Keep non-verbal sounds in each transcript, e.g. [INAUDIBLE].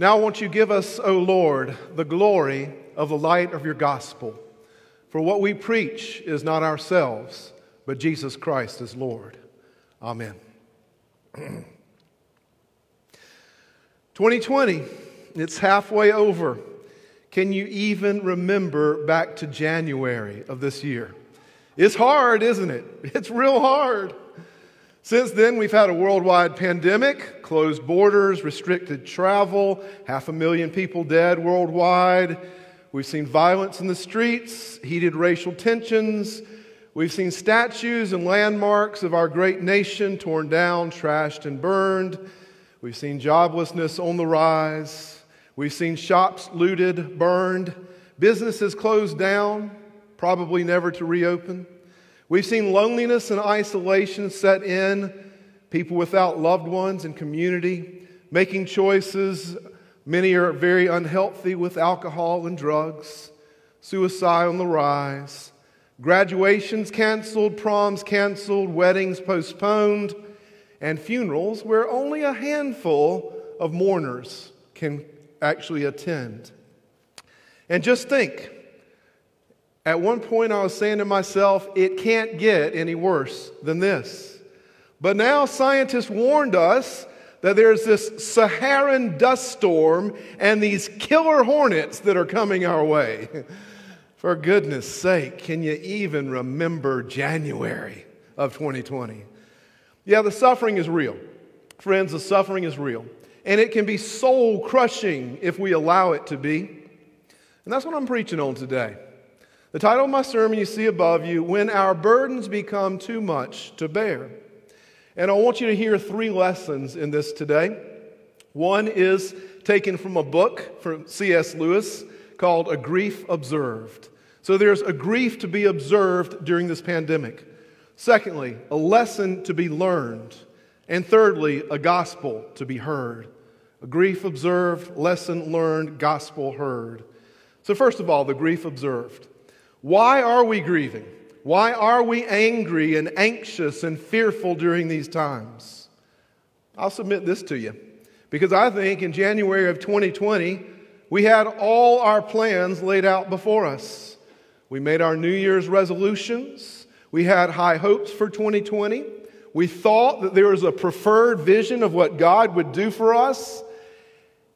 Now, won't you give us, O Lord, the glory of the light of your gospel? For what we preach is not ourselves, but Jesus Christ is Lord. Amen. [CLEARS THROAT] 2020, it's halfway over. Can you even remember back to January of this year? It's hard, isn't it? It's real hard. Since then, we've had a worldwide pandemic, closed borders, restricted travel, half a million people dead worldwide. We've seen violence in the streets, heated racial tensions. We've seen statues and landmarks of our great nation torn down, trashed, and burned. We've seen joblessness on the rise. We've seen shops looted, burned, businesses closed down, probably never to reopen. We've seen loneliness and isolation set in, people without loved ones and community, making choices. Many are very unhealthy with alcohol and drugs, suicide on the rise, graduations canceled, proms canceled, weddings postponed, and funerals where only a handful of mourners can actually attend. And just think, at one point, I was saying to myself, it can't get any worse than this. But now, scientists warned us that there's this Saharan dust storm and these killer hornets that are coming our way. [LAUGHS] For goodness sake, can you even remember January of 2020? Yeah, the suffering is real. Friends, the suffering is real. And it can be soul crushing if we allow it to be. And that's what I'm preaching on today. The title of my sermon you see above you When Our Burdens Become Too Much to Bear. And I want you to hear three lessons in this today. One is taken from a book from C.S. Lewis called A Grief Observed. So there's a grief to be observed during this pandemic. Secondly, a lesson to be learned. And thirdly, a gospel to be heard. A grief observed, lesson learned, gospel heard. So, first of all, the grief observed. Why are we grieving? Why are we angry and anxious and fearful during these times? I'll submit this to you because I think in January of 2020, we had all our plans laid out before us. We made our New Year's resolutions. We had high hopes for 2020. We thought that there was a preferred vision of what God would do for us.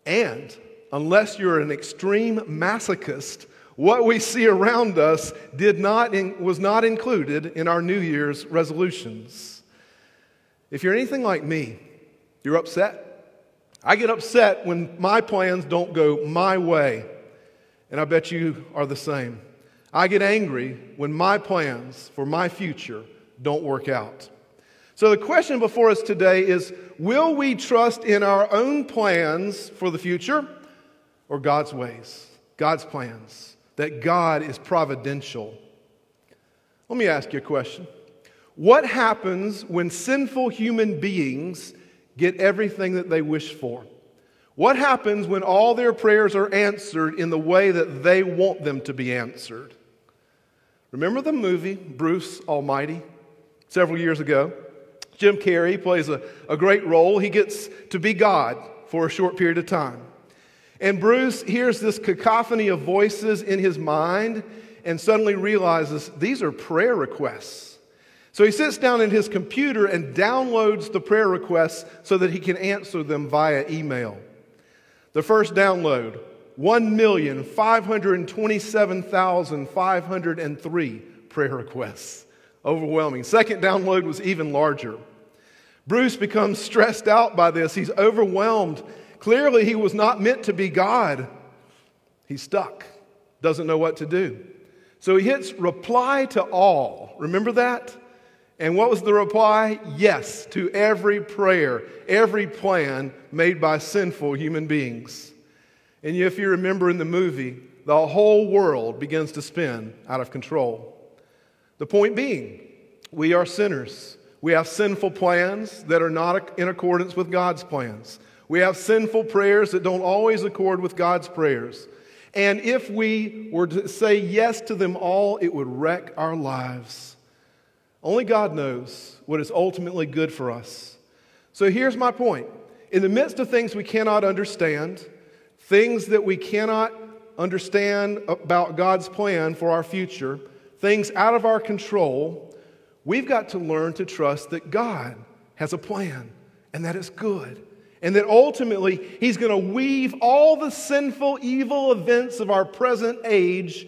And unless you're an extreme masochist, what we see around us did not in, was not included in our New Year's resolutions. If you're anything like me, you're upset. I get upset when my plans don't go my way, and I bet you are the same. I get angry when my plans for my future don't work out. So, the question before us today is Will we trust in our own plans for the future or God's ways, God's plans? That God is providential. Let me ask you a question. What happens when sinful human beings get everything that they wish for? What happens when all their prayers are answered in the way that they want them to be answered? Remember the movie Bruce Almighty several years ago? Jim Carrey plays a, a great role. He gets to be God for a short period of time. And Bruce hears this cacophony of voices in his mind and suddenly realizes these are prayer requests. So he sits down in his computer and downloads the prayer requests so that he can answer them via email. The first download 1,527,503 prayer requests. Overwhelming. Second download was even larger. Bruce becomes stressed out by this. He's overwhelmed Clearly, he was not meant to be God. He's stuck, doesn't know what to do. So he hits reply to all. Remember that? And what was the reply? Yes to every prayer, every plan made by sinful human beings. And if you remember in the movie, the whole world begins to spin out of control. The point being, we are sinners. We have sinful plans that are not in accordance with God's plans. We have sinful prayers that don't always accord with God's prayers. And if we were to say yes to them all, it would wreck our lives. Only God knows what is ultimately good for us. So here's my point. In the midst of things we cannot understand, things that we cannot understand about God's plan for our future, things out of our control, we've got to learn to trust that God has a plan and that it's good. And that ultimately, He's going to weave all the sinful, evil events of our present age,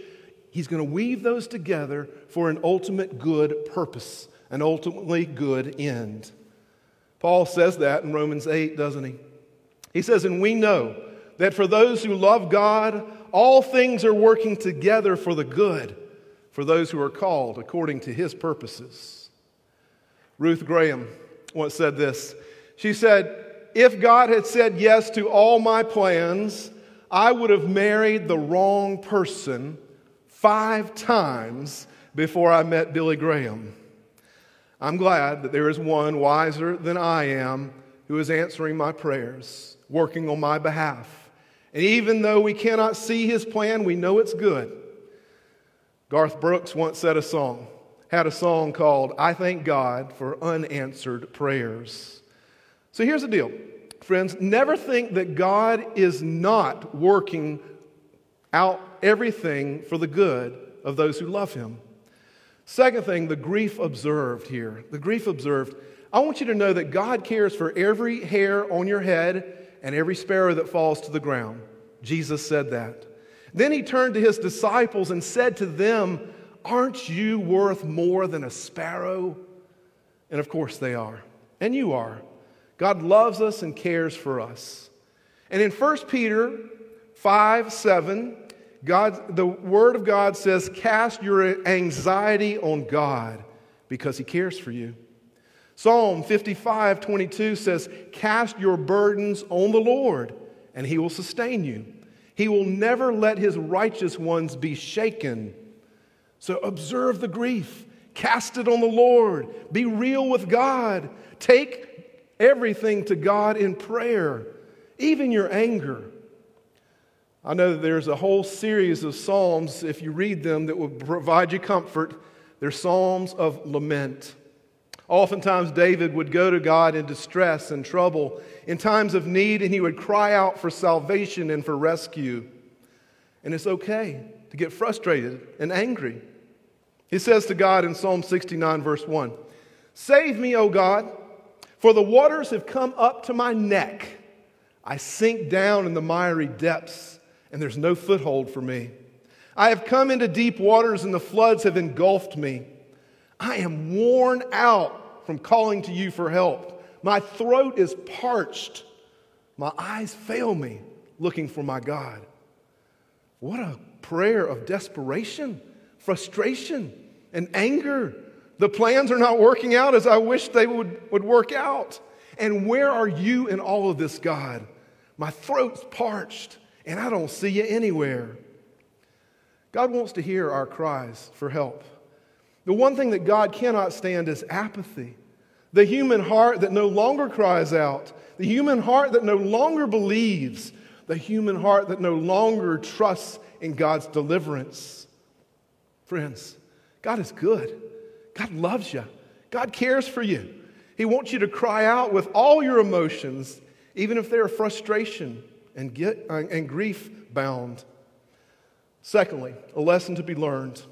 He's going to weave those together for an ultimate good purpose, an ultimately good end. Paul says that in Romans 8, doesn't he? He says, And we know that for those who love God, all things are working together for the good for those who are called according to his purposes. Ruth Graham once said this. She said, If God had said yes to all my plans, I would have married the wrong person five times before I met Billy Graham. I'm glad that there is one wiser than I am who is answering my prayers, working on my behalf. And even though we cannot see his plan, we know it's good. Garth Brooks once said a song, had a song called I Thank God for Unanswered Prayers. So here's the deal, friends never think that God is not working out everything for the good of those who love him. Second thing, the grief observed here. The grief observed. I want you to know that God cares for every hair on your head and every sparrow that falls to the ground. Jesus said that. Then he turned to his disciples and said to them, Aren't you worth more than a sparrow? And of course they are. And you are. God loves us and cares for us. And in 1 Peter 5 7, God, the Word of God says, Cast your anxiety on God because He cares for you. Psalm 55 22 says, Cast your burdens on the Lord, and he will sustain you. He will never let his righteous ones be shaken. So observe the grief, cast it on the Lord, be real with God, take everything to God in prayer, even your anger. I know that there's a whole series of Psalms, if you read them, that will provide you comfort. They're Psalms of lament. Oftentimes, David would go to God in distress and trouble in times of need, and he would cry out for salvation and for rescue. And it's okay to get frustrated and angry. He says to God in Psalm 69, verse 1 Save me, O God, for the waters have come up to my neck. I sink down in the miry depths, and there's no foothold for me. I have come into deep waters, and the floods have engulfed me. I am worn out from calling to you for help. My throat is parched. My eyes fail me looking for my God. What a prayer of desperation, frustration, and anger. The plans are not working out as I wish they would, would work out. And where are you in all of this, God? My throat's parched, and I don't see you anywhere. God wants to hear our cries for help. The one thing that God cannot stand is apathy. The human heart that no longer cries out, the human heart that no longer believes, the human heart that no longer trusts in God's deliverance. Friends, God is good. God loves you. God cares for you. He wants you to cry out with all your emotions, even if they're frustration and, get, and grief bound. Secondly, a lesson to be learned.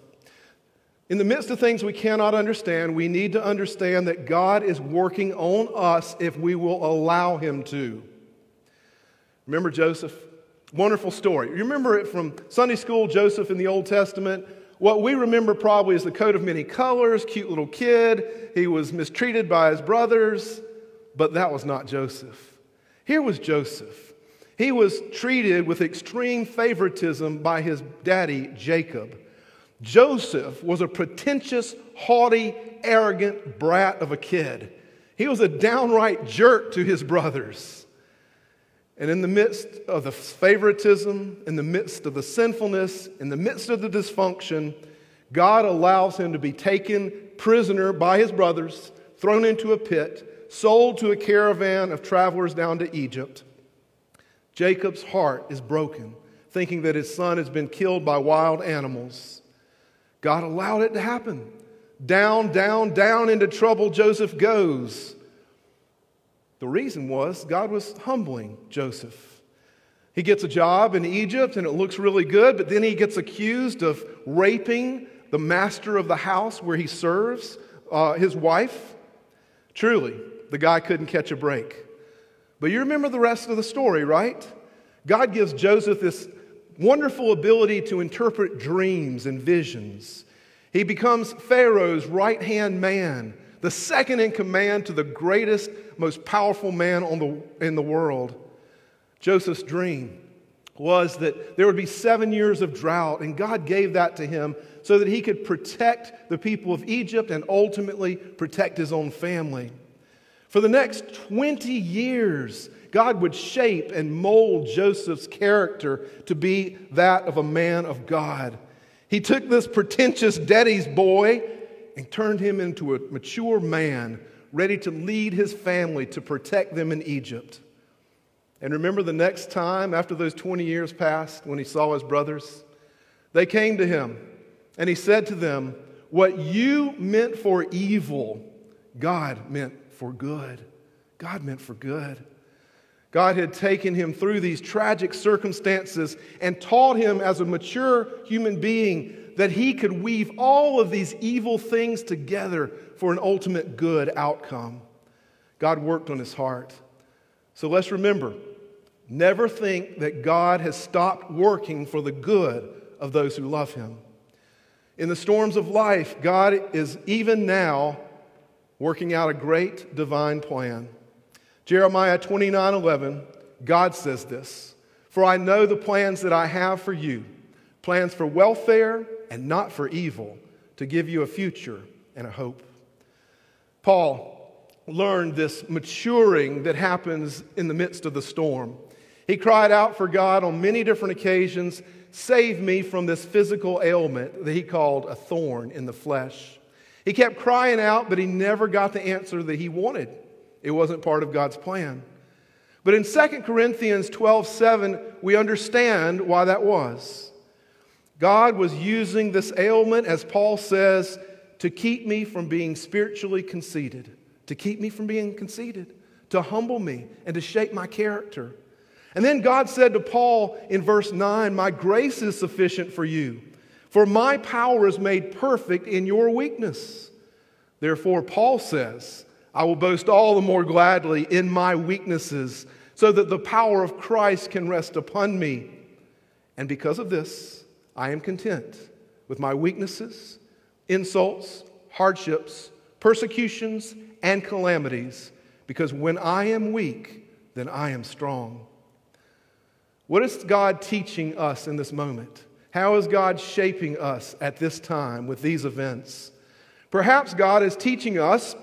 In the midst of things we cannot understand, we need to understand that God is working on us if we will allow Him to. Remember Joseph? Wonderful story. You remember it from Sunday school, Joseph in the Old Testament? What we remember probably is the coat of many colors, cute little kid. He was mistreated by his brothers, but that was not Joseph. Here was Joseph. He was treated with extreme favoritism by his daddy, Jacob. Joseph was a pretentious, haughty, arrogant brat of a kid. He was a downright jerk to his brothers. And in the midst of the favoritism, in the midst of the sinfulness, in the midst of the dysfunction, God allows him to be taken prisoner by his brothers, thrown into a pit, sold to a caravan of travelers down to Egypt. Jacob's heart is broken, thinking that his son has been killed by wild animals. God allowed it to happen. Down, down, down into trouble Joseph goes. The reason was God was humbling Joseph. He gets a job in Egypt and it looks really good, but then he gets accused of raping the master of the house where he serves, uh, his wife. Truly, the guy couldn't catch a break. But you remember the rest of the story, right? God gives Joseph this wonderful ability to interpret dreams and visions. He becomes Pharaoh's right hand man, the second in command to the greatest, most powerful man the, in the world. Joseph's dream was that there would be seven years of drought, and God gave that to him so that he could protect the people of Egypt and ultimately protect his own family. For the next 20 years, God would shape and mold Joseph's character to be that of a man of God. He took this pretentious daddy's boy and turned him into a mature man ready to lead his family to protect them in Egypt. And remember the next time after those 20 years passed when he saw his brothers? They came to him and he said to them, What you meant for evil, God meant for good. God meant for good. God had taken him through these tragic circumstances and taught him as a mature human being that he could weave all of these evil things together for an ultimate good outcome. God worked on his heart. So let's remember Never think that God has stopped working for the good of those who love Him. In the storms of life, God is even now working out a great divine plan. Jeremiah 29 11, God says this For I know the plans that I have for you, plans for welfare and not for evil, to give you a future and a hope. Paul learned this maturing that happens in the midst of the storm. He cried out for God on many different occasions Save me from this physical ailment that he called a thorn in the flesh. He kept crying out, but he never got the answer that he wanted. It wasn't part of God's plan. But in 2 Corinthians 12 7, we understand why that was. God was using this ailment, as Paul says, to keep me from being spiritually conceited, to keep me from being conceited, to humble me, and to shape my character. And then God said to Paul in verse 9, My grace is sufficient for you, for my power is made perfect in your weakness. Therefore, Paul says, I will boast all the more gladly in my weaknesses, so that the power of Christ can rest upon me. And because of this, I am content with my weaknesses, insults, hardships, persecutions, and calamities, because when I am weak, then I am strong. What is God teaching us in this moment? How is God shaping us at this time with these events? Perhaps God is teaching us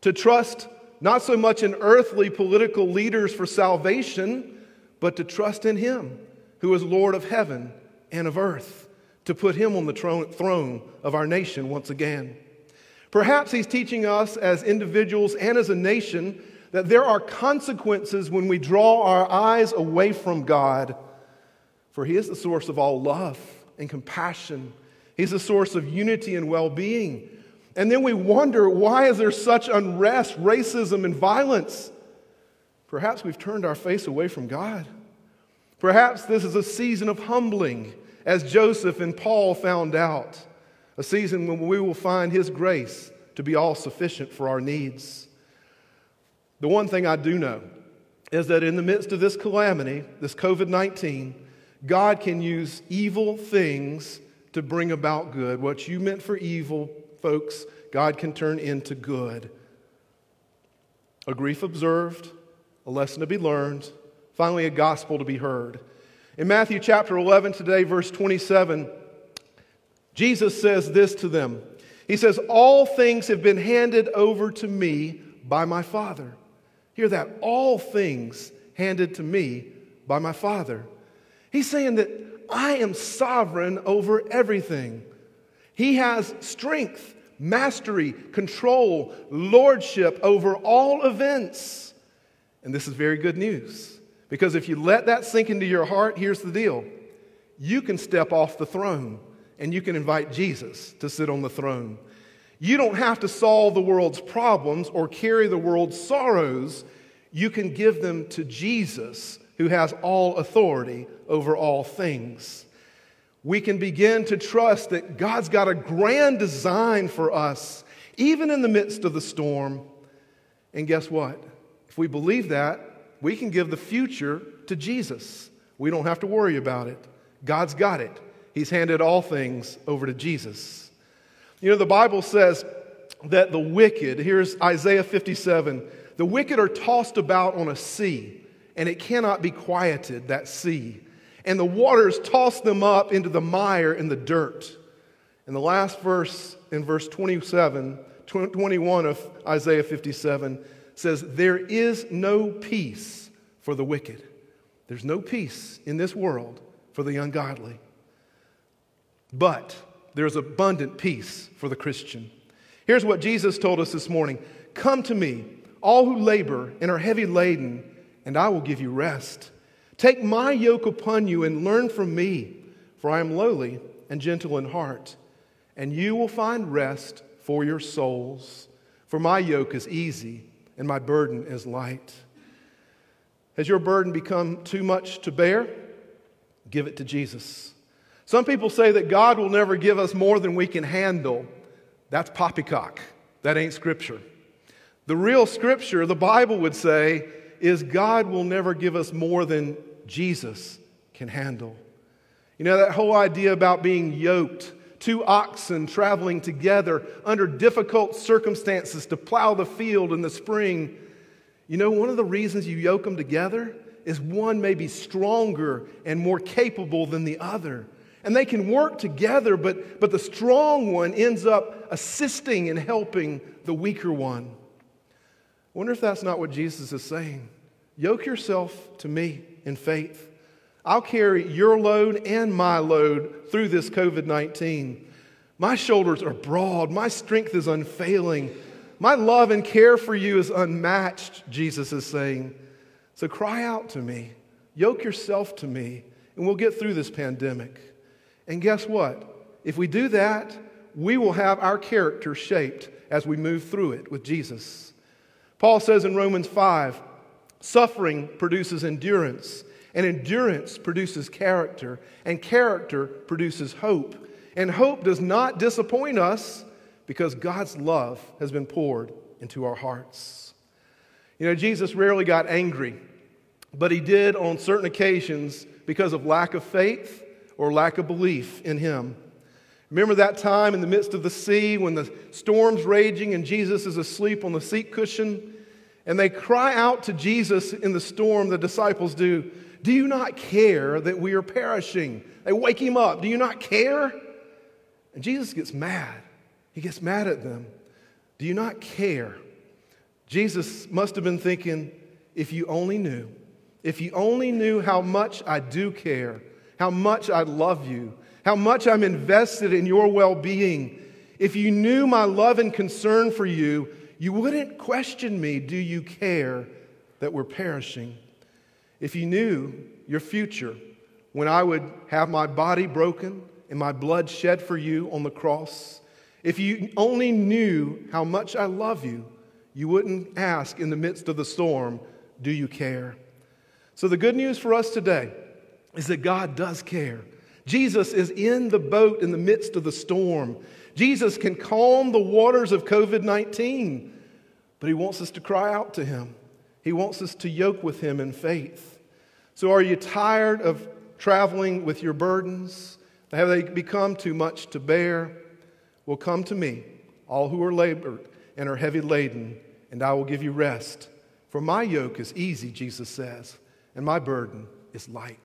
to trust not so much in earthly political leaders for salvation, but to trust in Him, who is Lord of heaven and of earth, to put Him on the throne of our nation once again. Perhaps He's teaching us as individuals and as a nation that there are consequences when we draw our eyes away from God, for He is the source of all love and compassion. He's the source of unity and well being. And then we wonder why is there such unrest, racism, and violence? Perhaps we've turned our face away from God. Perhaps this is a season of humbling, as Joseph and Paul found out, a season when we will find His grace to be all sufficient for our needs. The one thing I do know is that in the midst of this calamity, this COVID 19, God can use evil things to bring about good. What you meant for evil, folks, God can turn into good. A grief observed, a lesson to be learned, finally, a gospel to be heard. In Matthew chapter 11, today, verse 27, Jesus says this to them He says, All things have been handed over to me by my Father. Hear that. All things handed to me by my Father. He's saying that I am sovereign over everything. He has strength, mastery, control, lordship over all events. And this is very good news because if you let that sink into your heart, here's the deal you can step off the throne and you can invite Jesus to sit on the throne. You don't have to solve the world's problems or carry the world's sorrows. You can give them to Jesus who has all authority over all things. We can begin to trust that God's got a grand design for us, even in the midst of the storm. And guess what? If we believe that, we can give the future to Jesus. We don't have to worry about it. God's got it. He's handed all things over to Jesus. You know, the Bible says that the wicked, here's Isaiah 57, the wicked are tossed about on a sea, and it cannot be quieted, that sea. And the waters toss them up into the mire and the dirt. In the last verse in verse 27, 21 of Isaiah 57 says, There is no peace for the wicked. There's no peace in this world for the ungodly. But there's abundant peace for the Christian. Here's what Jesus told us this morning Come to me, all who labor and are heavy laden, and I will give you rest. Take my yoke upon you and learn from me, for I am lowly and gentle in heart, and you will find rest for your souls. For my yoke is easy and my burden is light. Has your burden become too much to bear? Give it to Jesus. Some people say that God will never give us more than we can handle. That's poppycock. That ain't scripture. The real scripture, the Bible would say, is God will never give us more than Jesus can handle. You know, that whole idea about being yoked, two oxen traveling together under difficult circumstances to plow the field in the spring. You know, one of the reasons you yoke them together is one may be stronger and more capable than the other. And they can work together, but, but the strong one ends up assisting and helping the weaker one. I wonder if that's not what Jesus is saying. Yoke yourself to me in faith. I'll carry your load and my load through this COVID 19. My shoulders are broad, my strength is unfailing. My love and care for you is unmatched, Jesus is saying. So cry out to me, yoke yourself to me, and we'll get through this pandemic. And guess what? If we do that, we will have our character shaped as we move through it with Jesus. Paul says in Romans 5 suffering produces endurance, and endurance produces character, and character produces hope. And hope does not disappoint us because God's love has been poured into our hearts. You know, Jesus rarely got angry, but he did on certain occasions because of lack of faith or lack of belief in him. Remember that time in the midst of the sea when the storm's raging and Jesus is asleep on the seat cushion? And they cry out to Jesus in the storm, the disciples do, Do you not care that we are perishing? They wake him up. Do you not care? And Jesus gets mad. He gets mad at them. Do you not care? Jesus must have been thinking, If you only knew, if you only knew how much I do care how much I love you, how much I'm invested in your well being. If you knew my love and concern for you, you wouldn't question me, do you care that we're perishing? If you knew your future, when I would have my body broken and my blood shed for you on the cross, if you only knew how much I love you, you wouldn't ask in the midst of the storm, Do you care? So, the good news for us today is that God does care. Jesus is in the boat in the midst of the storm. Jesus can calm the waters of COVID 19, but He wants us to cry out to Him. He wants us to yoke with Him in faith. So, are you tired of traveling with your burdens? Have they become too much to bear? Well, come to me, all who are labored and are heavy laden, and I will give you rest. For my yoke is easy, Jesus says, and my burden is light.